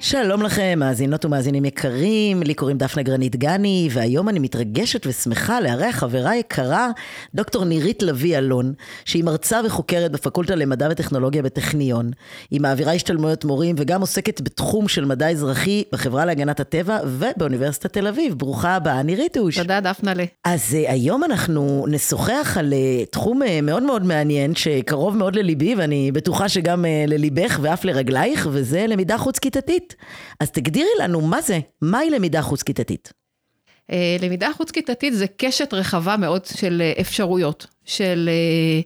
שלום לכם, מאזינות ומאזינים יקרים, לי קוראים דפנה גרנית גני, והיום אני מתרגשת ושמחה לארח חברה יקרה, דוקטור נירית לביא אלון, שהיא מרצה וחוקרת בפקולטה למדע וטכנולוגיה בטכניון. היא מעבירה השתלמויות מורים וגם עוסקת בתחום של מדע אזרחי בחברה להגנת הטבע ובאוניברסיטת תל אביב. ברוכה הבאה, ניריתוש. תודה, דפנה לי. אז uh, היום אנחנו נשוחח על uh, תחום uh, מאוד מאוד מעניין, שקרוב מאוד לליבי, ואני בטוחה שגם לליבך ואף לרגלייך, וזה למידה חוץ-כיתתית. אז תגדירי לנו מה זה, מהי למידה חוץ-כיתתית? אה, למידה חוץ-כיתתית זה קשת רחבה מאוד של אה, אפשרויות, של אה,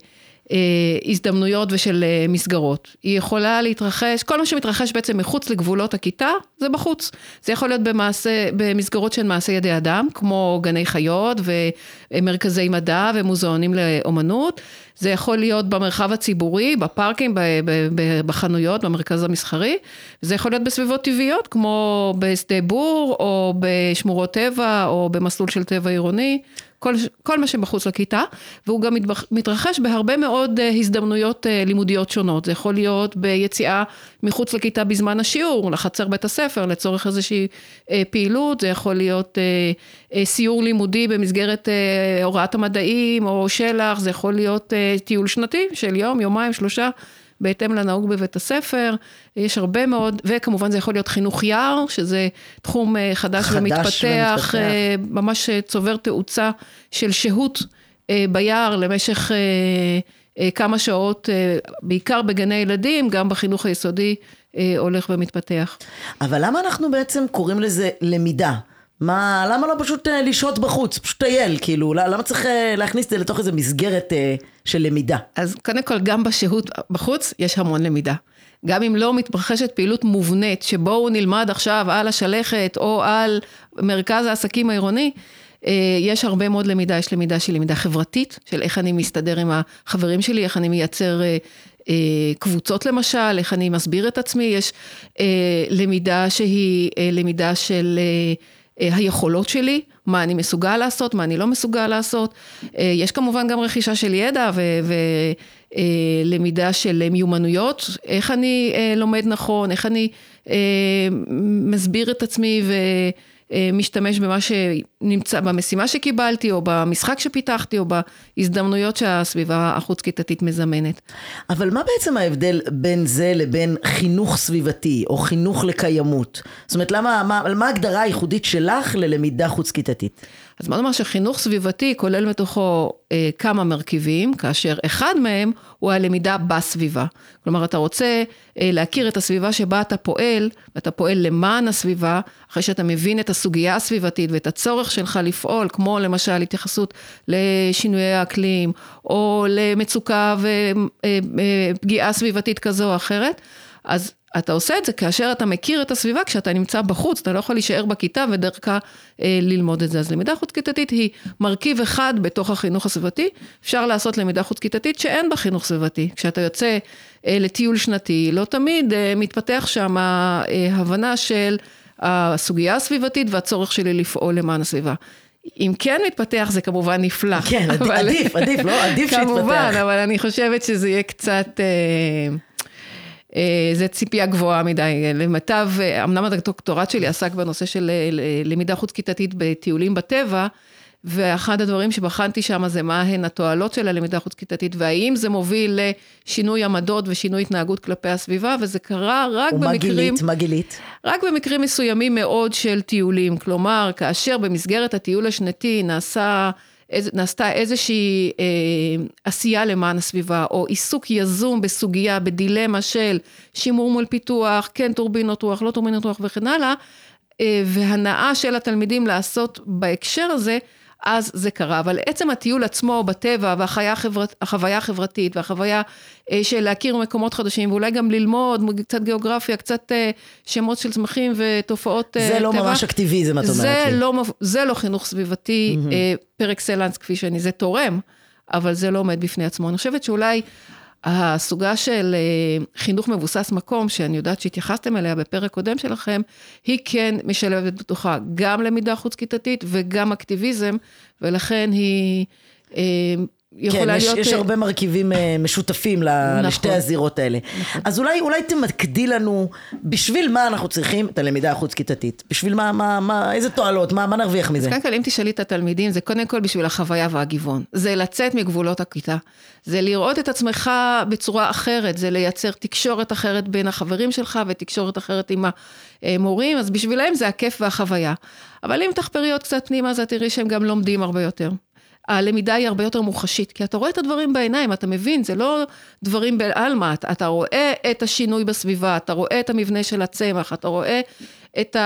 הזדמנויות ושל אה, מסגרות. היא יכולה להתרחש, כל מה שמתרחש בעצם מחוץ לגבולות הכיתה, זה בחוץ. זה יכול להיות במעשה, במסגרות של מעשה ידי אדם, כמו גני חיות ומרכזי מדע ומוזיאונים לאומנות. זה יכול להיות במרחב הציבורי, בפארקים, בחנויות, במרכז המסחרי. זה יכול להיות בסביבות טבעיות, כמו בשדה בור, או בשמורות טבע, או במסלול של טבע עירוני. כל, כל מה שבחוץ לכיתה, והוא גם מתרחש בהרבה מאוד uh, הזדמנויות uh, לימודיות שונות. זה יכול להיות ביציאה מחוץ לכיתה בזמן השיעור, לחצר בית הספר, לצורך איזושהי uh, פעילות, זה יכול להיות סיור לימודי במסגרת הוראת המדעים או שלח, זה יכול להיות טיול שנתי של יום, יומיים, שלושה. בהתאם לנהוג בבית הספר, יש הרבה מאוד, וכמובן זה יכול להיות חינוך יער, שזה תחום אה, חדש, חדש ומתפתח, ומתפתח. אה, ממש צובר תאוצה של שהות אה, ביער למשך כמה שעות, בעיקר בגני ילדים, גם בחינוך היסודי הולך ומתפתח. אבל למה אנחנו בעצם קוראים לזה למידה? מה, למה לא פשוט אה, לשהות בחוץ, פשוט טייל, כאילו, למה צריך אה, להכניס את זה לתוך איזה מסגרת אה, של למידה? אז קודם כל, גם בשהות בחוץ יש המון למידה. גם אם לא מתרחשת פעילות מובנית, שבואו נלמד עכשיו על השלכת או על מרכז העסקים העירוני, אה, יש הרבה מאוד למידה, יש למידה שהיא למידה חברתית, של איך אני מסתדר עם החברים שלי, איך אני מייצר אה, אה, קבוצות למשל, איך אני מסביר את עצמי, יש למידה שהיא למידה של... היכולות שלי, מה אני מסוגל לעשות, מה אני לא מסוגל לעשות. יש כמובן גם רכישה של ידע ולמידה של מיומנויות, איך אני לומד נכון, איך אני מסביר את עצמי ו... משתמש במה שנמצא, במשימה שקיבלתי, או במשחק שפיתחתי, או בהזדמנויות שהסביבה החוץ-כיתתית מזמנת. אבל מה בעצם ההבדל בין זה לבין חינוך סביבתי, או חינוך לקיימות? זאת אומרת, למה, מה, מה ההגדרה הייחודית שלך ללמידה חוץ-כיתתית? אז בוא נאמר שחינוך סביבתי כולל מתוכו אה, כמה מרכיבים, כאשר אחד מהם הוא הלמידה בסביבה. כלומר, אתה רוצה אה, להכיר את הסביבה שבה אתה פועל, ואתה פועל למען הסביבה, אחרי שאתה מבין את הסוגיה הסביבתית ואת הצורך שלך לפעול, כמו למשל התייחסות לשינויי האקלים, או למצוקה ופגיעה אה, סביבתית כזו או אחרת. אז אתה עושה את זה כאשר אתה מכיר את הסביבה, כשאתה נמצא בחוץ, אתה לא יכול להישאר בכיתה ודרכה אה, ללמוד את זה. אז למידה חוץ-כיתתית היא מרכיב אחד בתוך החינוך הסביבתי. אפשר לעשות למידה חוץ-כיתתית שאין בה חינוך סביבתי. כשאתה יוצא אה, לטיול שנתי, לא תמיד אה, מתפתח שם אה, הבנה של הסוגיה הסביבתית והצורך שלי לפעול למען הסביבה. אם כן מתפתח זה כמובן נפלא. כן, אבל... עדיף, עדיף, לא? עדיף שיתפתח. כמובן, אבל אני חושבת שזה יהיה קצת... אה, אה, זה ציפייה גבוהה מדי. למיטב, אמנם הדוקטורט שלי עסק בנושא של אה, למידה חוץ-כיתתית בטיולים בטבע, ואחד הדברים שבחנתי שם זה מה הן התועלות של הלמידה חוץ-כיתתית, והאם זה מוביל לשינוי עמדות ושינוי התנהגות כלפי הסביבה, וזה קרה רק ומה במקרים... גילית? מה גילית? רק במקרים מסוימים מאוד של טיולים. כלומר, כאשר במסגרת הטיול השנתי נעשה... איז, נעשתה איזושהי אה, עשייה למען הסביבה, או עיסוק יזום בסוגיה, בדילמה של שימור מול פיתוח, כן טורבינות רוח, לא טורבינות רוח וכן הלאה, אה, והנאה של התלמידים לעשות בהקשר הזה, אז זה קרה. אבל עצם הטיול עצמו בטבע והחוויה החברת, החברתית והחוויה אה, של להכיר מקומות חדשים ואולי גם ללמוד קצת גיאוגרפיה, קצת אה, שמות של צמחים ותופעות זה לא טבע. ממש אקטיביזם, את אומרת זה לי. לא, זה לא חינוך סביבתי mm-hmm. פר אקסלנס כפי שאני, זה תורם, אבל זה לא עומד בפני עצמו. אני חושבת שאולי הסוגה של אה, חינוך מבוסס מקום, שאני יודעת שהתייחסתם אליה בפרק קודם שלכם, היא כן משלבת בתוכה גם למידה חוץ-כיתתית וגם אקטיביזם, ולכן היא אה, יכולה כן, יש, להיות... יש אה, הרבה מרכיבים אה, משותפים נכון. לשתי הזירות האלה. אז אולי, אולי תמקדי לנו, בשביל מה אנחנו צריכים את הלמידה החוץ-כיתתית? בשביל מה, מה, מה, איזה תועלות, מה, מה נרוויח מזה? קודם כל, אם תשאלי את התלמידים, זה קודם כל בשביל החוויה והגיוון. זה לצאת מגבולות הכיתה. זה לראות את עצמך בצורה אחרת, זה לייצר תקשורת אחרת בין החברים שלך ותקשורת אחרת עם המורים, אז בשבילם זה הכיף והחוויה. אבל אם תחפרי עוד קצת פנימה, אז את תראי שהם גם לומדים הרבה יותר. הלמידה היא הרבה יותר מוחשית, כי אתה רואה את הדברים בעיניים, אתה מבין, זה לא דברים בעלמא, אתה, אתה רואה את השינוי בסביבה, אתה רואה את המבנה של הצמח, אתה רואה את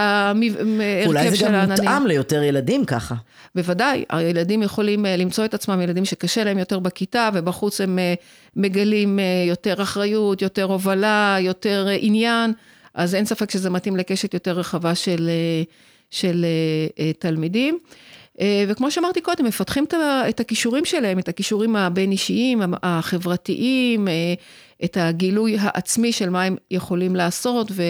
אולי ההרכב זה של גם העננים. מותאם ליותר ילדים ככה. בוודאי, הילדים יכולים אה, למצוא את עצמם, ילדים שקשה להם יותר בכיתה, ובחוץ הם אה, מגלים אה, יותר אחריות, יותר הובלה, יותר עניין, אז אין ספק שזה מתאים לקשת יותר רחבה של, של תלמידים. וכמו שאמרתי קודם, מפתחים את הכישורים שלהם, את הכישורים הבין-אישיים, החברתיים, את הגילוי העצמי של מה הם יכולים לעשות, ו...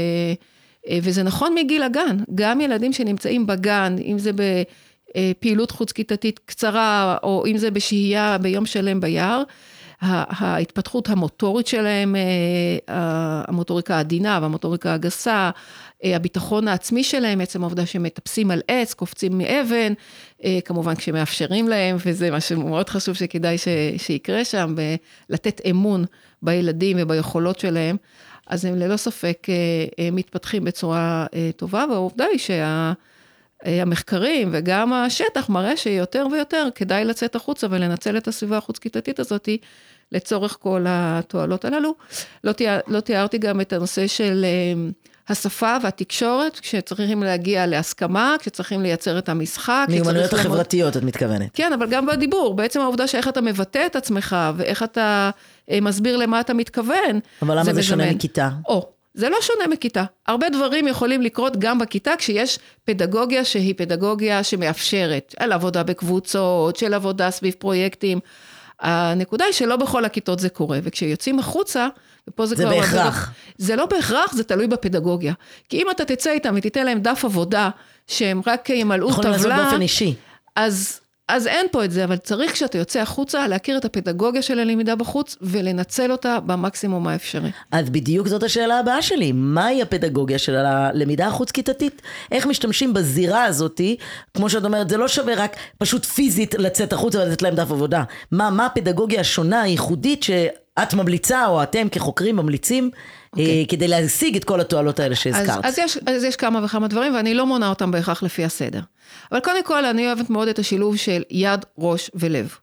וזה נכון מגיל הגן, גם ילדים שנמצאים בגן, אם זה בפעילות חוץ-כיתתית קצרה, או אם זה בשהייה ביום שלם ביער, ההתפתחות המוטורית שלהם, המוטוריקה העדינה והמוטוריקה הגסה, הביטחון העצמי שלהם, עצם העובדה שהם מטפסים על עץ, קופצים מאבן, כמובן כשמאפשרים להם, וזה משהו מאוד חשוב שכדאי ש, שיקרה שם, לתת אמון בילדים וביכולות שלהם. אז הם ללא ספק מתפתחים בצורה טובה, והעובדה היא שהמחקרים וגם השטח מראה שיותר ויותר כדאי לצאת החוצה ולנצל את הסביבה החוץ-כיתתית הזאת לצורך כל התועלות הללו. לא, תיאר, לא תיארתי גם את הנושא של השפה והתקשורת, כשצריכים להגיע להסכמה, כשצריכים לייצר את המשחק. מיומנויות החברתיות, את מתכוונת. כן, אבל גם בדיבור, בעצם העובדה שאיך אתה מבטא את עצמך, ואיך אתה מסביר למה אתה מתכוון. אבל למה זה, זה שונה מכיתה? או, זה לא שונה מכיתה. הרבה דברים יכולים לקרות גם בכיתה, כשיש פדגוגיה שהיא פדגוגיה שמאפשרת, על עבודה בקבוצות, של עבודה סביב פרויקטים. הנקודה היא שלא בכל הכיתות זה קורה, וכשיוצאים החוצה, ופה זה, זה כבר... בהכרח. זה לא בהכרח, זה תלוי בפדגוגיה. כי אם אתה תצא איתם ותיתן להם דף עבודה, שהם רק ימלאו טבלה... יכולים לעשות באופן אישי. אז, אז אין פה את זה, אבל צריך כשאתה יוצא החוצה, להכיר את הפדגוגיה של הלמידה בחוץ, ולנצל אותה במקסימום האפשרי. אז בדיוק זאת השאלה הבאה שלי, מהי הפדגוגיה של הלמידה החוץ-כיתתית? איך משתמשים בזירה הזאתי, כמו שאת אומרת, זה לא שווה רק פשוט פיזית לצאת החוצה ולתת להם דף עבודה. מה, מה הפדגוגיה השונה, הייחודית, שאת ממליצה, או אתם כחוקרים ממליצים, okay. אה, כדי להשיג את כל התועלות האלה שהזכרת? אז, אז, יש, אז יש כמה וכמה דברים, ואני לא מונה אותם בהכרח לפי הסדר. אבל קודם כל, אני אוהבת מאוד את השילוב של יד, ראש ולב.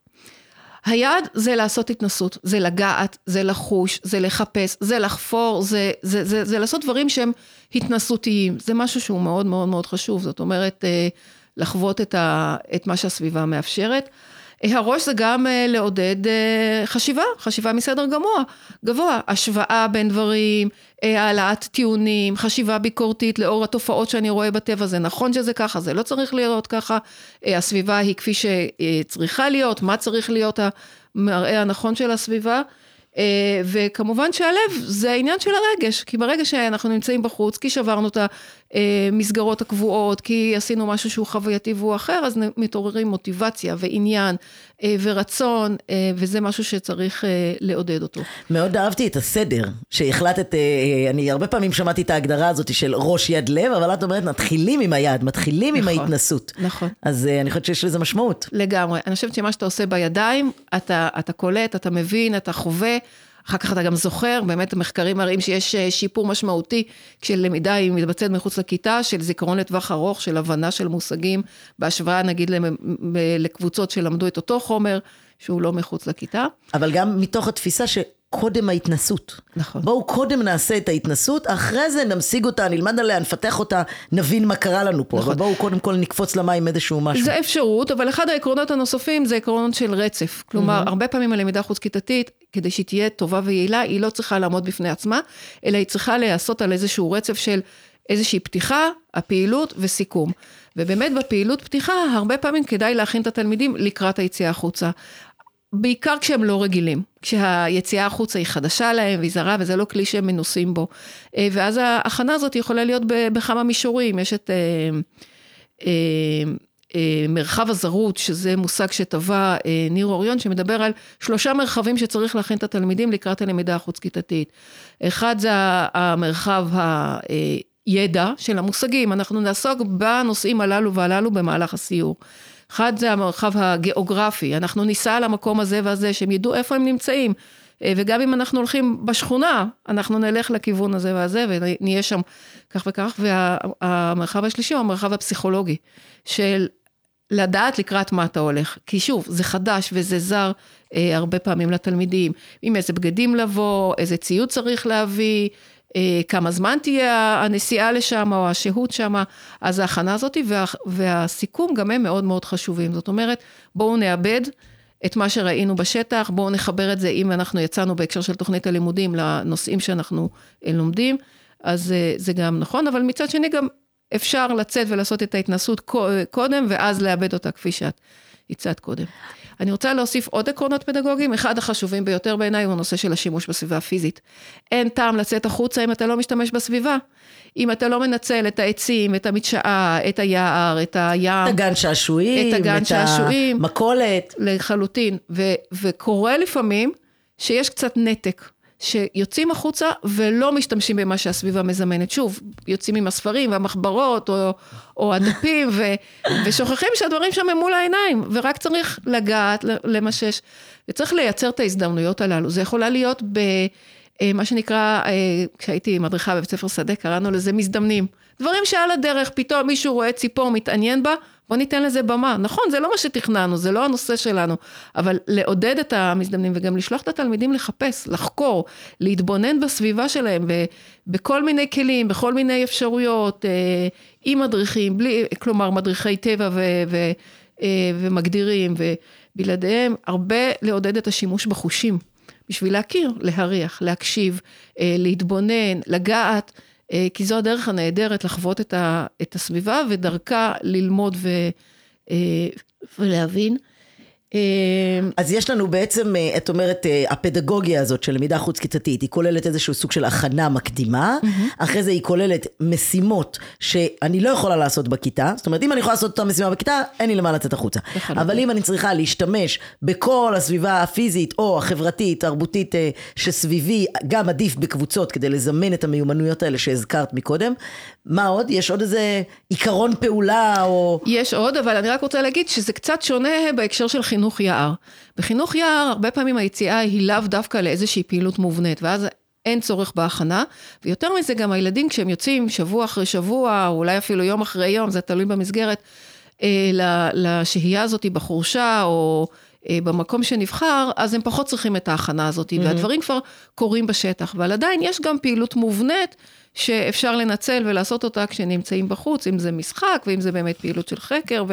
היד זה לעשות התנסות, זה לגעת, זה לחוש, זה לחפש, זה לחפור, זה, זה, זה, זה לעשות דברים שהם התנסותיים. זה משהו שהוא מאוד מאוד מאוד חשוב, זאת אומרת, לחוות את, ה, את מה שהסביבה מאפשרת. הראש זה גם לעודד חשיבה, חשיבה מסדר גבוה, גבוה, השוואה בין דברים, העלאת טיעונים, חשיבה ביקורתית לאור התופעות שאני רואה בטבע, זה נכון שזה ככה, זה לא צריך להיות ככה, הסביבה היא כפי שצריכה להיות, מה צריך להיות המראה הנכון של הסביבה. וכמובן שהלב זה העניין של הרגש, כי ברגע שאנחנו נמצאים בחוץ, כי שברנו את המסגרות הקבועות, כי עשינו משהו שהוא חווייתי והוא אחר, אז מתעוררים מוטיבציה ועניין ורצון, וזה משהו שצריך לעודד אותו. מאוד אהבתי את הסדר שהחלטת, אני הרבה פעמים שמעתי את ההגדרה הזאת של ראש יד לב, אבל את אומרת, מתחילים עם היד, מתחילים נכון, עם ההתנסות. נכון. אז אני חושבת שיש לזה משמעות. לגמרי. אני חושבת שמה שאתה עושה בידיים, אתה, אתה קולט, אתה מבין, אתה חווה. אחר כך אתה גם זוכר, באמת המחקרים מראים שיש אה, שיפור משמעותי כשלמידה היא מתבצעת מחוץ לכיתה, של זיכרון לטווח ארוך, של הבנה של מושגים, בהשוואה נגיד לקבוצות שלמדו את אותו חומר, שהוא לא מחוץ לכיתה. אבל גם מתוך התפיסה ש... קודם ההתנסות. נכון. בואו קודם נעשה את ההתנסות, אחרי זה נמשיג אותה, נלמד עליה, נפתח אותה, נבין מה קרה לנו פה. נכון. אבל בואו קודם כל נקפוץ למים איזשהו משהו. זה אפשרות, אבל אחד העקרונות הנוספים זה עקרון של רצף. כלומר, mm-hmm. הרבה פעמים הלמידה חוץ-כיתתית, כדי שהיא תהיה טובה ויעילה, היא לא צריכה לעמוד בפני עצמה, אלא היא צריכה להיעשות על איזשהו רצף של איזושהי פתיחה, הפעילות וסיכום. ובאמת בפעילות פתיחה, הרבה פעמים כדאי להכין את התלמידים לקראת היציאה החוצה. בעיקר כשהם לא רגילים, כשהיציאה החוצה היא חדשה להם והיא זרה וזה לא כלי שהם מנוסים בו. אה, ואז ההכנה הזאת יכולה להיות בכמה מישורים, יש את אה, אה, מרחב הזרות, שזה מושג שטבע ניר אוריון, שמדבר על שלושה מרחבים שצריך להכין את התלמידים לקראת הלמידה החוץ-כיתתית. אחד זה המרחב הידע של המושגים, אנחנו נעסוק בנושאים הללו והללו במהלך הסיור. אחד זה המרחב הגיאוגרפי, אנחנו ניסע למקום הזה והזה, שהם ידעו איפה הם נמצאים. אה, וגם אם אנחנו הולכים בשכונה, אנחנו נלך לכיוון הזה והזה, ונהיה שם כך וכך. והמרחב השלישי הוא המרחב הפסיכולוגי, של לדעת לקראת מה אתה הולך. כי שוב, זה חדש וזה זר אה, הרבה פעמים לתלמידים. עם איזה בגדים לבוא, איזה ציוד צריך להביא, כמה זמן תהיה הנסיעה לשם או השהות שם, אז ההכנה הזאת וה, והסיכום גם הם מאוד מאוד חשובים. זאת אומרת, בואו נאבד את מה שראינו בשטח, בואו נחבר את זה, אם אנחנו יצאנו בהקשר של תוכנית הלימודים לנושאים שאנחנו אה, לומדים, אז אה, זה גם נכון, אבל מצד שני גם אפשר לצאת ולעשות את ההתנסות קודם, ואז לאבד אותה כפי שאת הצעת קודם. אני רוצה להוסיף עוד עקרונות פדגוגיים, אחד החשובים ביותר בעיניי הוא הנושא של השימוש בסביבה הפיזית. אין טעם לצאת החוצה אם אתה לא משתמש בסביבה. אם אתה לא מנצל את העצים, את המדשאה, את היער, את הים. את הגן שעשועים, את הגן שעשועים. המכולת. לחלוטין. ו- וקורה לפעמים שיש קצת נתק. שיוצאים החוצה ולא משתמשים במה שהסביבה מזמנת. שוב, יוצאים עם הספרים והמחברות או, או הדפים ו, ושוכחים שהדברים שם הם מול העיניים, ורק צריך לגעת, למשש, וצריך לייצר את ההזדמנויות הללו. זה יכולה להיות במה אה, שנקרא, אה, כשהייתי מדריכה בבית ספר שדה, קראנו לזה מזדמנים. דברים שעל הדרך, פתאום מישהו רואה ציפור, מתעניין בה, בוא ניתן לזה במה. נכון, זה לא מה שתכננו, זה לא הנושא שלנו, אבל לעודד את המזדמנים וגם לשלוח את התלמידים לחפש, לחקור, להתבונן בסביבה שלהם, בכל מיני כלים, בכל מיני אפשרויות, אה, עם מדריכים, בלי, כלומר, מדריכי טבע ו, ו, אה, ומגדירים, ובלעדיהם, הרבה לעודד את השימוש בחושים, בשביל להכיר, להריח, להקשיב, אה, להתבונן, לגעת. אה, כי זו הדרך הנהדרת לחוות את, ה, את הסביבה ודרכה ללמוד ו, אה, ולהבין. אמ, אז יש לנו בעצם, אה, את אומרת, אה, הפדגוגיה הזאת של למידה חוץ-כיתתית, היא כוללת איזשהו סוג של הכנה מקדימה, mm-hmm. אחרי זה היא כוללת משימות שאני לא יכולה לעשות בכיתה, זאת אומרת, אם אני יכולה לעשות את המשימה בכיתה, אין לי למה לצאת החוצה. אבל אם אני צריכה להשתמש בכל הסביבה הפיזית או החברתית, תרבותית אה, שסביבי, גם עדיף בקבוצות כדי לזמן את המיומנויות האלה שהזכרת מקודם, מה עוד? יש עוד איזה עיקרון פעולה או... יש עוד, אבל אני רק רוצה להגיד שזה קצת שונה בהקשר של חינוך יער. בחינוך יער, הרבה פעמים היציאה היא לאו דווקא לאיזושהי פעילות מובנית, ואז אין צורך בהכנה, ויותר מזה גם הילדים כשהם יוצאים שבוע אחרי שבוע, או אולי אפילו יום אחרי יום, זה תלוי במסגרת, אה, לשהייה הזאת בחורשה, או במקום שנבחר, אז הם פחות צריכים את ההכנה הזאת, mm-hmm. והדברים כבר קורים בשטח, אבל עדיין יש גם פעילות מובנית. שאפשר לנצל ולעשות אותה כשנמצאים בחוץ, אם זה משחק ואם זה באמת פעילות של חקר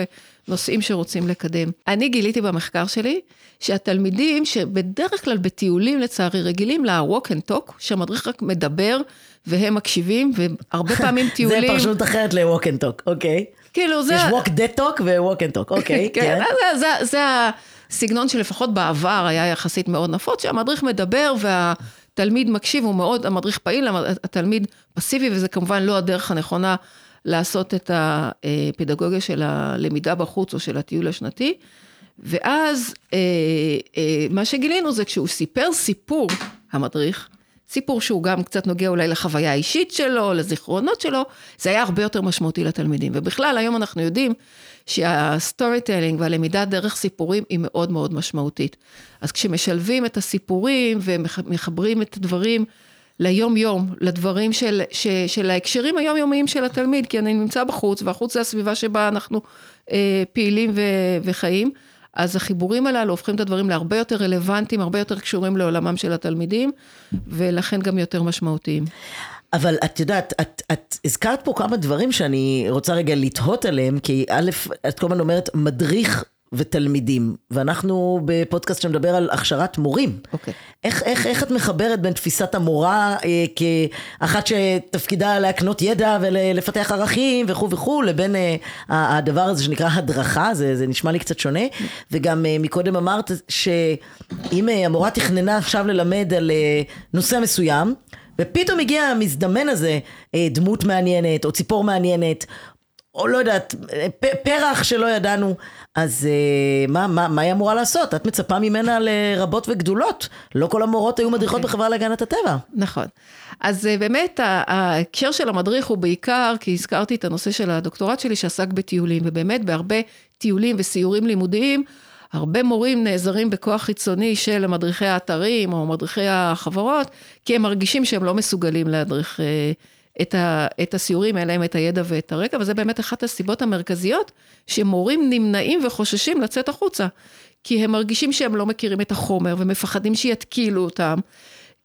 ונושאים שרוצים לקדם. אני גיליתי במחקר שלי שהתלמידים שבדרך כלל בטיולים לצערי רגילים ל-walk and talk, שהמדריך רק מדבר והם מקשיבים, והרבה פעמים טיולים... זה פרשנות אחרת ל-walk and talk, אוקיי. כאילו זה... יש walk dead talk ו-walk and talk, אוקיי. כן, כן. זה, זה, זה הסגנון שלפחות בעבר היה יחסית מאוד נפוץ, שהמדריך מדבר וה... תלמיד מקשיב, הוא מאוד, המדריך פעיל, התלמיד פסיבי, וזה כמובן לא הדרך הנכונה לעשות את הפדגוגיה של הלמידה בחוץ או של הטיול השנתי. ואז אה, אה, מה שגילינו זה כשהוא סיפר סיפור, המדריך, סיפור שהוא גם קצת נוגע אולי לחוויה האישית שלו, לזיכרונות שלו, זה היה הרבה יותר משמעותי לתלמידים. ובכלל, היום אנחנו יודעים שה storytelling והלמידה דרך סיפורים היא מאוד מאוד משמעותית. אז כשמשלבים את הסיפורים ומחברים את הדברים ליום-יום, לדברים של, ש, של ההקשרים היומיומיים של התלמיד, כי אני נמצא בחוץ, והחוץ זה הסביבה שבה אנחנו אה, פעילים ו, וחיים, אז החיבורים הללו הופכים את הדברים להרבה יותר רלוונטיים, הרבה יותר קשורים לעולמם של התלמידים, ולכן גם יותר משמעותיים. אבל את יודעת, את, את הזכרת פה כמה דברים שאני רוצה רגע לתהות עליהם, כי א', את כל הזמן אומרת מדריך ותלמידים, ואנחנו בפודקאסט שמדבר על הכשרת מורים. אוקיי. איך, איך, איך את מחברת בין תפיסת המורה אה, כאחת שתפקידה להקנות ידע ולפתח ערכים וכו' וכו', לבין אה, הדבר הזה שנקרא הדרכה, זה, זה נשמע לי קצת שונה. וגם אה, מקודם אמרת שאם אה, המורה תכננה עכשיו ללמד על אה, נושא מסוים, ופתאום הגיע המזדמן הזה, אה, דמות מעניינת, או ציפור מעניינת, או לא יודעת, פ- פרח שלא ידענו, אז uh, מה, מה, מה היא אמורה לעשות? את מצפה ממנה לרבות וגדולות. לא כל המורות היו מדריכות okay. אוקיי. בחברה להגנת הטבע. נכון. אז uh, באמת ההקשר של המדריך הוא בעיקר, כי הזכרתי את הנושא של הדוקטורט שלי שעסק בטיולים, ובאמת בהרבה טיולים וסיורים לימודיים, הרבה מורים נעזרים בכוח חיצוני של מדריכי האתרים או מדריכי החברות, כי הם מרגישים שהם לא מסוגלים להדריך אה, את, ה, את הסיורים, אין להם את הידע ואת הרקע, וזה באמת אחת הסיבות המרכזיות שמורים נמנעים וחוששים לצאת החוצה. כי הם מרגישים שהם לא מכירים את החומר ומפחדים שיתקילו אותם.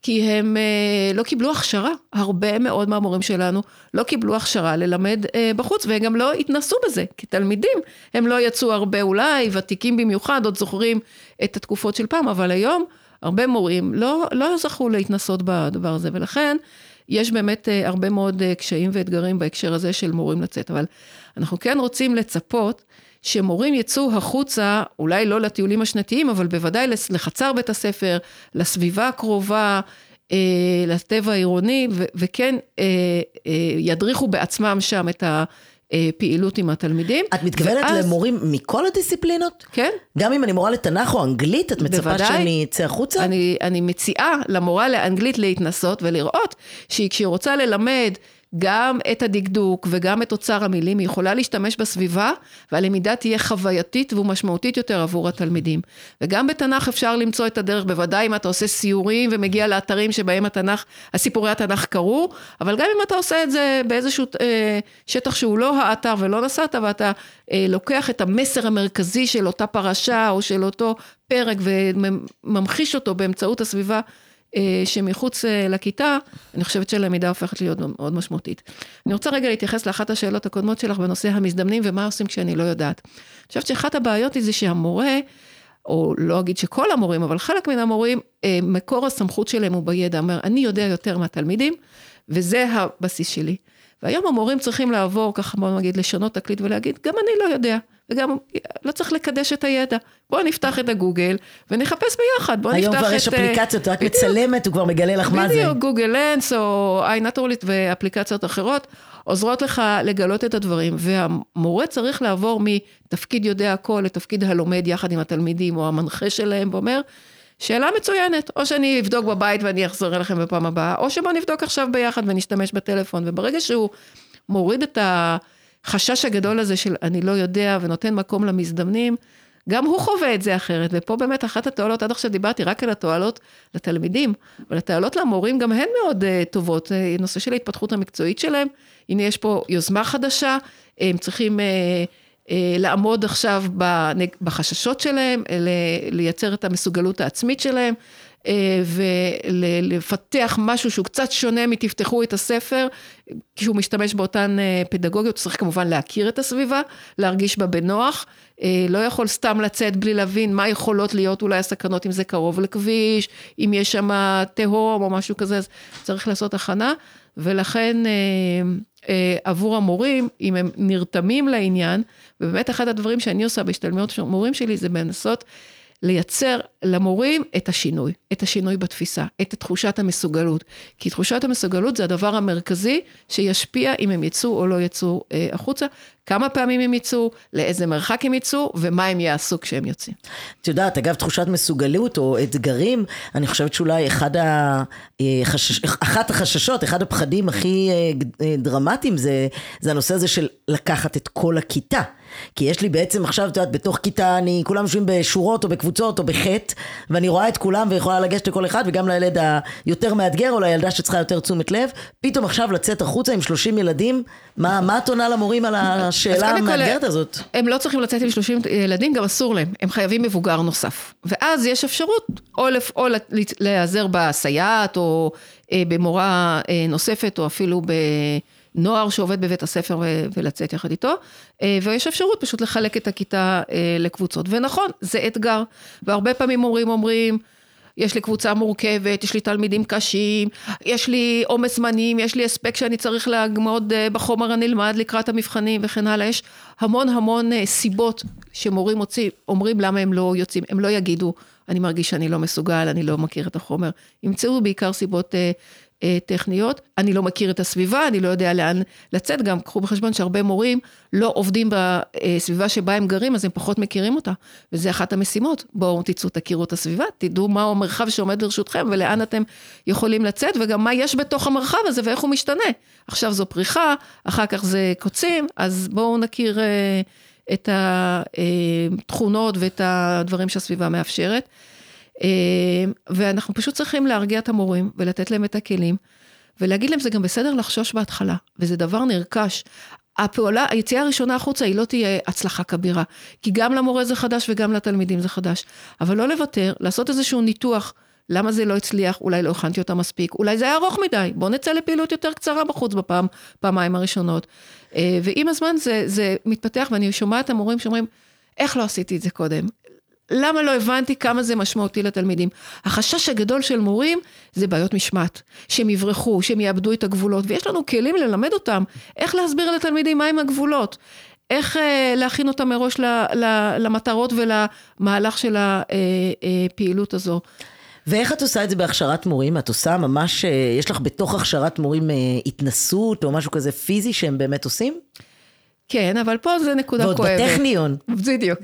כי הם אה, לא קיבלו הכשרה, הרבה מאוד מהמורים שלנו לא קיבלו הכשרה ללמד אה, בחוץ, והם גם לא התנסו בזה, כתלמידים הם לא יצאו הרבה אולי, ותיקים במיוחד, עוד זוכרים את התקופות של פעם, אבל היום הרבה מורים לא, לא זכו להתנסות בדבר הזה, ולכן יש באמת אה, הרבה מאוד אה, קשיים ואתגרים בהקשר הזה של מורים לצאת, אבל אנחנו כן רוצים לצפות שמורים יצאו החוצה, אולי לא לטיולים השנתיים, אבל בוודאי לחצר בית הספר, לסביבה הקרובה, אה, לטבע העירוני, וכן ידריכו בעצמם שם את ה... פעילות עם התלמידים. את מתכוונת ואז... למורים מכל הדיסציפלינות? כן. גם אם אני מורה לתנ"ך או אנגלית, את מצפה בוודאי, שאני אצא החוצה? אני, אני מציעה למורה לאנגלית להתנסות ולראות שכשהיא רוצה ללמד גם את הדקדוק וגם את אוצר המילים, היא יכולה להשתמש בסביבה, והלמידה תהיה חווייתית ומשמעותית יותר עבור התלמידים. וגם בתנ"ך אפשר למצוא את הדרך, בוודאי אם אתה עושה סיורים ומגיע לאתרים שבהם התנ"ך, הסיפורי התנ"ך קרו, אבל גם אם אתה עושה את זה באיזשהו אה, שטח שהוא לא האתר ולא נסעת, ואתה אה, לוקח את המסר המרכזי של אותה פרשה או של אותו פרק וממחיש אותו באמצעות הסביבה. אה, שמחוץ אה, לכיתה, אני חושבת שלמידה הופכת להיות מאוד משמעותית. אני רוצה רגע להתייחס לאחת השאלות הקודמות שלך בנושא המזדמנים ומה עושים כשאני לא יודעת. אני חושבת שאחת הבעיות היא זה שהמורה, או לא אגיד שכל המורים, אבל חלק מן המורים, אה, מקור הסמכות שלהם הוא בידע, אומר, אני יודע יותר מהתלמידים, וזה הבסיס שלי. והיום המורים צריכים לעבור, ככה בוא נגיד, לשנות תקליט ולהגיד, גם אני לא יודע. וגם לא צריך לקדש את הידע. בואו נפתח את הגוגל ונחפש ביחד, בואו נפתח את... היום כבר יש אפליקציות, רק מצלמת, הוא כבר מגלה לך מה זה. בדיוק, גוגל לנס או איינטורליט ואפליקציות אחרות עוזרות לך לגלות את הדברים, והמורה צריך לעבור מתפקיד יודע הכל לתפקיד הלומד יחד עם התלמידים או המנחה שלהם, ואומר, שאלה מצוינת, או שאני אבדוק בבית ואני אחזור אליכם בפעם הבאה, או שבואו נבדוק עכשיו ביחד ונשתמש בטלפון, וברגע שהוא מוריד את ה... החשש הגדול הזה של אני לא יודע ונותן מקום למזדמנים, גם הוא חווה את זה אחרת, ופה באמת אחת התועלות, עד עכשיו דיברתי רק על התועלות לתלמידים, אבל התועלות למורים גם הן מאוד uh, טובות, uh, נושא של ההתפתחות המקצועית שלהם, הנה יש פה יוזמה חדשה, הם צריכים uh, uh, לעמוד עכשיו בחששות שלהם, לייצר את המסוגלות העצמית שלהם, ולפתח משהו שהוא קצת שונה מתפתחו את הספר, כשהוא משתמש באותן אה, פדגוגיות, צריך כמובן להכיר את הסביבה, להרגיש בה בנוח, אה, לא יכול סתם לצאת בלי להבין מה יכולות להיות אולי הסכנות אם זה קרוב לכביש, אם יש שם תהום או משהו כזה, אז צריך לעשות הכנה, ולכן עבור המורים, אם הם נרתמים לעניין, ובאמת אחד הדברים שאני עושה בהשתלמויות של מורים שלי זה לנסות לייצר למורים את השינוי, את השינוי בתפיסה, את תחושת המסוגלות. כי תחושת המסוגלות זה הדבר המרכזי שישפיע אם הם יצאו או לא יצאו אה, החוצה, כמה פעמים הם יצאו, לאיזה מרחק הם יצאו, ומה הם יעשו כשהם יוצאים. את יודעת, אגב, תחושת מסוגלות או אתגרים, אני חושבת שאולי אחד ה... אה. אחת החששות, אחד הפחדים הכי אה, אה, דרמטיים זה, זה הנושא הזה של לקחת את כל הכיתה. כי יש לי בעצם עכשיו, את יודעת, בתוך כיתה, אני, כולם יושבים בשורות או בקבוצות או בחטא, ואני רואה את כולם ויכולה לגשת לכל אחד, וגם לילד היותר מאתגר, או לילדה שצריכה יותר תשומת לב, פתאום עכשיו לצאת החוצה עם 30 ילדים, מה, מה את עונה למורים על השאלה המאתגרת הזאת? הם לא צריכים לצאת עם 30 ילדים, גם אסור להם, הם חייבים מבוגר נוסף. ואז יש אפשרות או, לפ, או להיעזר בסייעת, או אה, במורה אה, נוספת, או אפילו ב... נוער שעובד בבית הספר ולצאת יחד איתו, אה, ויש אפשרות פשוט לחלק את הכיתה אה, לקבוצות. ונכון, זה אתגר, והרבה פעמים מורים אומרים, יש לי קבוצה מורכבת, יש לי תלמידים קשים, יש לי עומס זמנים, יש לי הספק שאני צריך לעמוד אה, בחומר הנלמד לקראת המבחנים וכן הלאה. יש המון המון סיבות שמורים מוצאים, אומרים למה הם לא יוצאים, הם לא יגידו, אני מרגיש שאני לא מסוגל, אני לא מכיר את החומר. ימצאו בעיקר סיבות טכניות. אני לא מכיר את הסביבה, אני לא יודע לאן לצאת, גם קחו בחשבון שהרבה מורים לא עובדים בסביבה שבה הם גרים, אז הם פחות מכירים אותה. וזה אחת המשימות. בואו תצאו, תכירו את הסביבה, תדעו מהו המרחב שעומד ברשותכם ולאן אתם יכולים לצאת, וגם מה יש בתוך המרחב הזה ואיך הוא משתנה. עכשיו זו פריחה, אחר כך זה קוצים, אז בואו נכיר אה, את התכונות ואת הדברים שהסביבה מאפשרת. אה, ואנחנו פשוט צריכים להרגיע את המורים ולתת להם את הכלים, ולהגיד להם זה גם בסדר לחשוש בהתחלה, וזה דבר נרכש. הפעולה, היציאה הראשונה החוצה היא לא תהיה הצלחה כבירה, כי גם למורה זה חדש וגם לתלמידים זה חדש. אבל לא לוותר, לעשות איזשהו ניתוח, למה זה לא הצליח, אולי לא הכנתי אותה מספיק, אולי זה היה ארוך מדי, בואו נצא לפעילות יותר קצרה בחוץ בפעם, פעמיים הראשונות. אה, ועם הזמן זה, זה מתפתח, ואני שומעת המורים שאומרים, איך לא עשיתי את זה קודם? למה לא הבנתי כמה זה משמעותי לתלמידים? החשש הגדול של מורים זה בעיות משמעת, שהם יברחו, שהם יאבדו את הגבולות, ויש לנו כלים ללמד אותם איך להסביר לתלמידים מהם הגבולות, איך אה, להכין אותם מראש ל, ל, למטרות ולמהלך של הפעילות אה, אה, הזו. ואיך את עושה את זה בהכשרת מורים? את עושה ממש, אה, יש לך בתוך הכשרת מורים אה, התנסות או משהו כזה פיזי שהם באמת עושים? כן, אבל פה זה נקודה ועוד כואבת. ועוד בטכניון. בדיוק.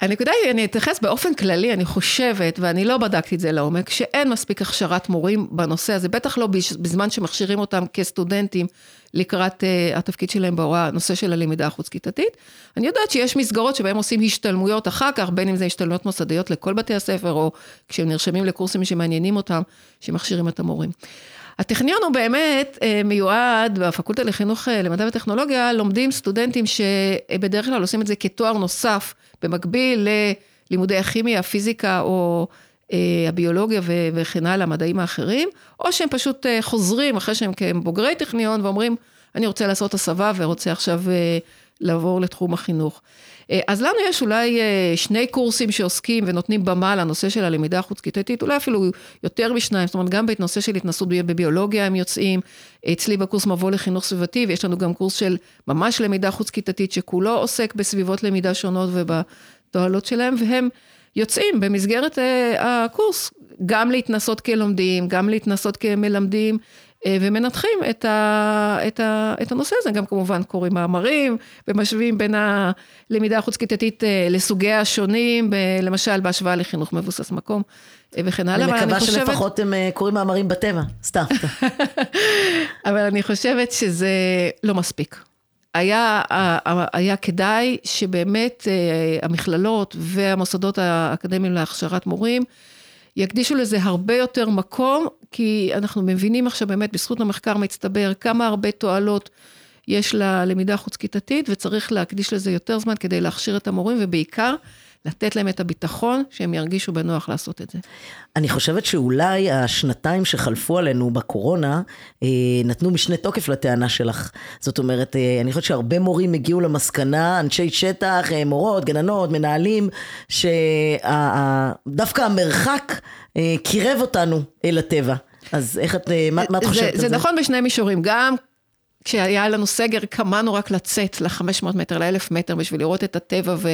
הנקודה היא, אני אתייחס באופן כללי, אני חושבת, ואני לא בדקתי את זה לעומק, שאין מספיק הכשרת מורים בנושא הזה, בטח לא בזמן שמכשירים אותם כסטודנטים לקראת uh, התפקיד שלהם בהוראה, הנושא של הלמידה החוץ-כיתתית. אני יודעת שיש מסגרות שבהם עושים השתלמויות אחר כך, בין אם זה השתלמויות מוסדיות לכל בתי הספר, או כשהם נרשמים לקורסים שמעניינים אותם, שמכשירים את המורים. הטכניון הוא באמת אה, מיועד, בפקולטה לחינוך אה, למדע וטכנולוגיה, לומדים סטודנטים שבדרך כלל עושים את זה כתואר נוסף, במקביל ללימודי הכימיה, הפיזיקה או אה, הביולוגיה וכן הלאה, המדעים האחרים, או שהם פשוט חוזרים אחרי שהם כבוגרי טכניון ואומרים, אני רוצה לעשות הסבה ורוצה עכשיו לעבור לתחום החינוך. אה, אז לנו יש אולי אה, שני קורסים שעוסקים ונותנים במה לנושא של הלמידה החוץ-כיתתית, אולי אפילו יותר משניים, זאת אומרת, גם בנושא של התנסות בביולוגיה הם יוצאים, אצלי בקורס מבוא לחינוך סביבתי, ויש לנו גם קורס של ממש למידה חוץ-כיתתית, שכולו עוסק בסביבות למידה שונות ובתועלות שלהם, והם יוצאים במסגרת אה, הקורס, גם להתנסות כלומדים, גם להתנסות כמלמדים, ומנתחים את, ה, את, ה, את הנושא הזה, גם כמובן קוראים מאמרים ומשווים בין הלמידה החוץ-כיתתית אה, לסוגיה השונים, למשל בהשוואה לחינוך מבוסס מקום אה, וכן הלאה. אני מקווה שלפחות הם קוראים מאמרים בטבע, סתם. אבל אני חושבת שזה לא מספיק. היה, היה כדאי שבאמת המכללות והמוסדות האקדמיים להכשרת מורים יקדישו לזה הרבה יותר מקום, כי אנחנו מבינים עכשיו באמת, בזכות המחקר מצטבר, כמה הרבה תועלות יש ללמידה חוץ-כיתתית, וצריך להקדיש לזה יותר זמן כדי להכשיר את המורים, ובעיקר, לתת להם את הביטחון, שהם ירגישו בנוח לעשות את זה. אני חושבת שאולי השנתיים שחלפו עלינו בקורונה, אה, נתנו משנה תוקף לטענה שלך. זאת אומרת, אה, אני חושבת שהרבה מורים הגיעו למסקנה, אנשי שטח, אה, מורות, גננות, מנהלים, שדווקא המרחק קירב אותנו אל הטבע. אז איך את, מה, מה את חושבת על זה? זה נכון בשני מישורים, גם כשהיה לנו סגר, קמנו רק לצאת ל-500 מטר, ל-1000 מטר בשביל לראות את הטבע ו...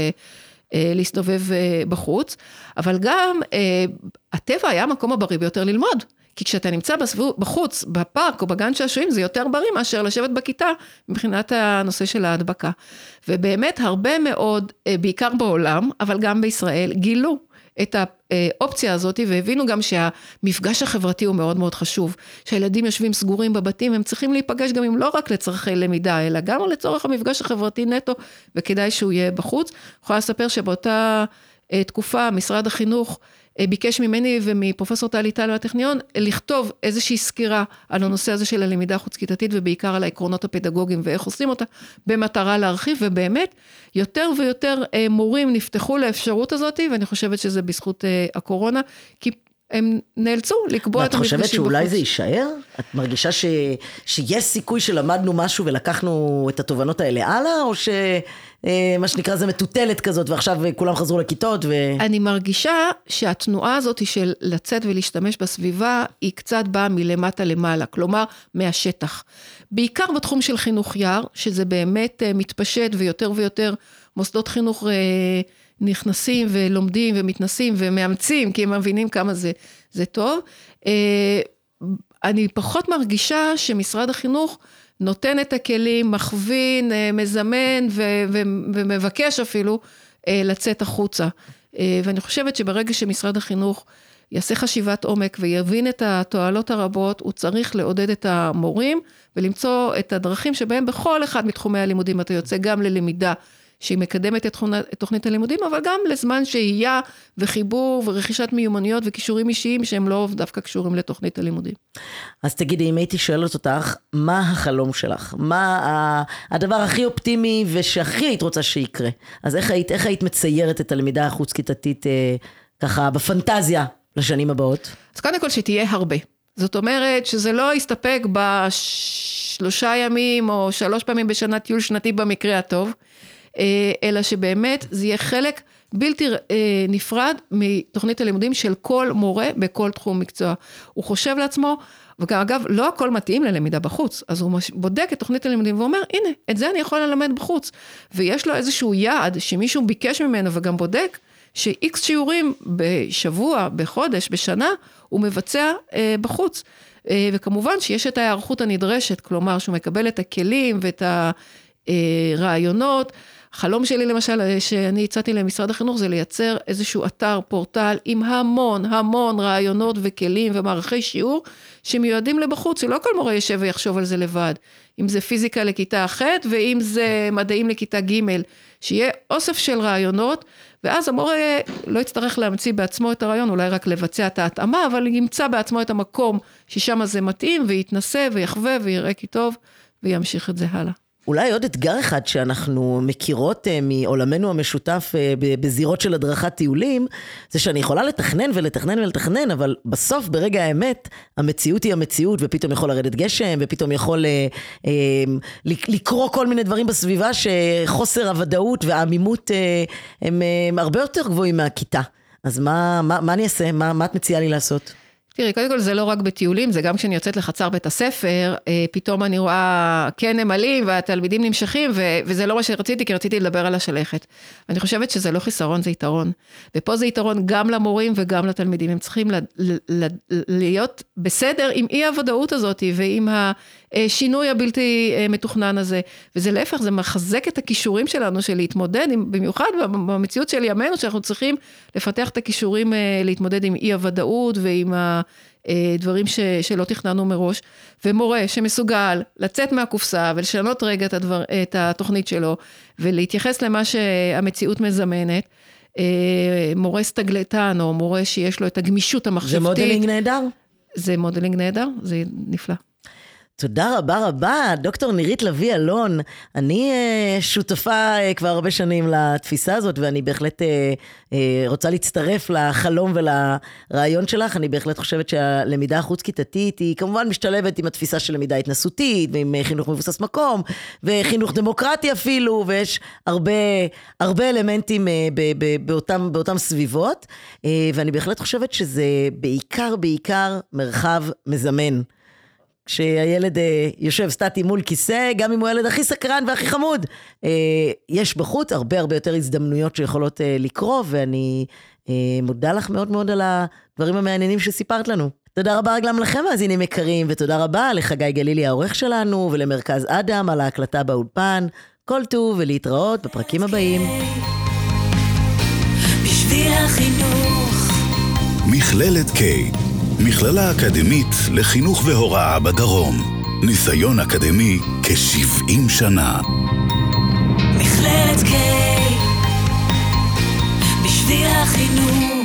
אה, להסתובב אה, בחוץ, אבל גם אה, הטבע היה המקום הבריא ביותר ללמוד. כי כשאתה נמצא בסבוב, בחוץ, בפארק או בגן שעשועים, זה יותר בריא מאשר לשבת בכיתה מבחינת הנושא של ההדבקה. ובאמת הרבה מאוד, בעיקר בעולם, אבל גם בישראל, גילו את האופציה הזאת והבינו גם שהמפגש החברתי הוא מאוד מאוד חשוב. שהילדים יושבים סגורים בבתים, הם צריכים להיפגש גם אם לא רק לצרכי למידה, אלא גם לצורך המפגש החברתי נטו, וכדאי שהוא יהיה בחוץ. אני יכולה לספר שבאותה אה, תקופה משרד החינוך אה, ביקש ממני ומפרופסור טלי טל מהטכניון לכתוב איזושהי סקירה על הנושא הזה של הלמידה החוץ-כיתתית ובעיקר על העקרונות הפדגוגיים ואיך עושים אותה, במטרה להרחיב, ובאמת יותר ויותר אה, מורים נפתחו לאפשרות הזאת, ואני חושבת שזה בזכות אה, הקורונה, כי הם נאלצו לקבוע את המפגשים בחוץ. ואת חושבת שאולי זה יישאר? את מרגישה ש... שיש סיכוי שלמדנו משהו ולקחנו את התובנות האלה הלאה, או ש... אה, שנקרא זה מטוטלת כזאת, ועכשיו כולם חזרו לכיתות ו... אני מרגישה שהתנועה הזאת של לצאת ולהשתמש בסביבה, היא קצת באה מלמטה למעלה, כלומר, מהשטח. בעיקר בתחום של חינוך יער, שזה באמת אה, מתפשט ויותר ויותר מוסדות חינוך אה, נכנסים ולומדים ומתנסים ומאמצים, כי הם מבינים כמה זה, זה טוב. אני פחות מרגישה שמשרד החינוך נותן את הכלים, מכווין, אה, מזמן ו- ו- ומבקש אפילו אה, לצאת החוצה. אה, ואני חושבת שברגע שמשרד החינוך יעשה חשיבת עומק ויבין את התועלות הרבות, הוא צריך לעודד את המורים ולמצוא את הדרכים שבהם בכל אחד מתחומי הלימודים אתה יוצא גם ללמידה שהיא מקדמת את, תוכנית הלימודים, אבל גם לזמן שהייה וחיבור ורכישת מיומנויות וכישורים אישיים שהם לא דווקא קשורים לתוכנית הלימודים. אז תגידי, אם הייתי שואלת אותך, מה החלום שלך? מה הדבר הכי אופטימי ושהכי היית רוצה שיקרה? אז איך היית, איך היית מציירת את הלמידה החוץ-כיתתית אה, ככה בפנטזיה לשנים הבאות? אז קודם כל שתהיה הרבה. זאת אומרת שזה לא יסתפק בשלושה ימים או שלוש פעמים בשנה טיול שנתי במקרה הטוב, אלא שבאמת זה יהיה חלק בלתי אה, נפרד מתוכנית הלימודים של כל מורה בכל תחום מקצוע. הוא חושב לעצמו, וגם אגב, לא הכל מתאים ללמידה בחוץ, אז הוא בודק את תוכנית הלימודים ואומר, הנה, את זה אני יכול ללמד בחוץ. ויש לו איזשהו יעד שמישהו ביקש ממנו וגם בודק, שאיקס שיעורים בשבוע, בחודש, בשנה, הוא מבצע אה, בחוץ. אה, וכמובן שיש את ההיערכות הנדרשת, כלומר שהוא מקבל את הכלים ואת הרעיונות. אה, החלום שלי למשל, אה, שאני הצעתי למשרד החינוך, זה לייצר איזשהו אתר, פורטל, עם המון המון רעיונות וכלים ומערכי שיעור שמיועדים לבחוץ, שלא כל מורה יושב ויחשוב על זה לבד. אם זה פיזיקה לכיתה ח' ואם זה מדעים לכיתה ג', שיהיה אוסף של רעיונות, ואז המורה לא יצטרך להמציא בעצמו את הרעיון, אולי רק לבצע את ההתאמה, אבל ימצא בעצמו את המקום ששם זה מתאים, ויתנסה ויחווה ויראה כי טוב, וימשיך את זה הלאה. אולי עוד אתגר אחד שאנחנו מכירות uh, מעולמנו המשותף uh, בזירות של הדרכת טיולים, זה שאני יכולה לתכנן ולתכנן ולתכנן, אבל בסוף, ברגע האמת, המציאות היא המציאות, ופתאום יכול לרדת גשם, ופתאום יכול uh, uh, לקרוא כל מיני דברים בסביבה שחוסר הוודאות והעמימות uh, הם, uh, הרבה יותר גבוהים מהכיתה. אז מה, מה, מה אני אעשה? מה, מה את מציעה לי לעשות? תראי, קודם כל זה לא רק בטיולים, זה גם כשאני יוצאת לחצר בית הספר, אה, פתאום אני רואה כן נמלים והתלמידים נמשכים, ו- וזה לא מה שרציתי, כי רציתי לדבר על השלכת. ואני חושבת שזה לא חיסרון, זה יתרון. ופה זה יתרון גם למורים וגם לתלמידים. הם צריכים ל- ל- ל- להיות בסדר עם אי הוודאות הזאת ועם השינוי הבלתי אה, מתוכנן הזה. וזה להפך, זה מחזק את הכישורים שלנו של להתמודד, עם, במיוחד במציאות של ימינו, שאנחנו צריכים לפתח את הכישורים אה, להתמודד עם אי הוודאות ועם ה... אה, דברים ש, שלא תכננו מראש, ומורה שמסוגל לצאת מהקופסה ולשנות רגע את, הדבר, את התוכנית שלו ולהתייחס למה שהמציאות מזמנת. אה, מורה סתגלתן או מורה שיש לו את הגמישות המחשבתית. זה modeling נהדר. זה modeling נהדר, זה נפלא. תודה רבה רבה, דוקטור נירית לביא אלון. אני uh, שותפה uh, כבר הרבה שנים לתפיסה הזאת, ואני בהחלט uh, uh, רוצה להצטרף לחלום ולרעיון שלך. אני בהחלט חושבת שהלמידה החוץ-כיתתית היא כמובן משתלבת עם התפיסה של למידה התנסותית, ועם uh, חינוך מבוסס מקום, וחינוך דמוקרטי אפילו, ויש הרבה, הרבה אלמנטים uh, ב, ב, באותם, באותם סביבות, uh, ואני בהחלט חושבת שזה בעיקר, בעיקר מרחב מזמן. שהילד אה, יושב סטטי מול כיסא, גם אם הוא הילד הכי סקרן והכי חמוד. אה, יש בחוץ הרבה הרבה יותר הזדמנויות שיכולות אה, לקרות, ואני אה, מודה לך מאוד מאוד על הדברים המעניינים שסיפרת לנו. תודה רבה גם לכם, מאזינים יקרים, ותודה רבה לחגי גלילי העורך שלנו, ולמרכז אדם על ההקלטה באולפן. כל טוב ולהתראות בפרקים הבאים. בשביל החינוך. מכללת K, מכללה אקדמית לחינוך והוראה בדרום. ניסיון אקדמי כ-70 שנה. מכללת K. בשביל החינוך.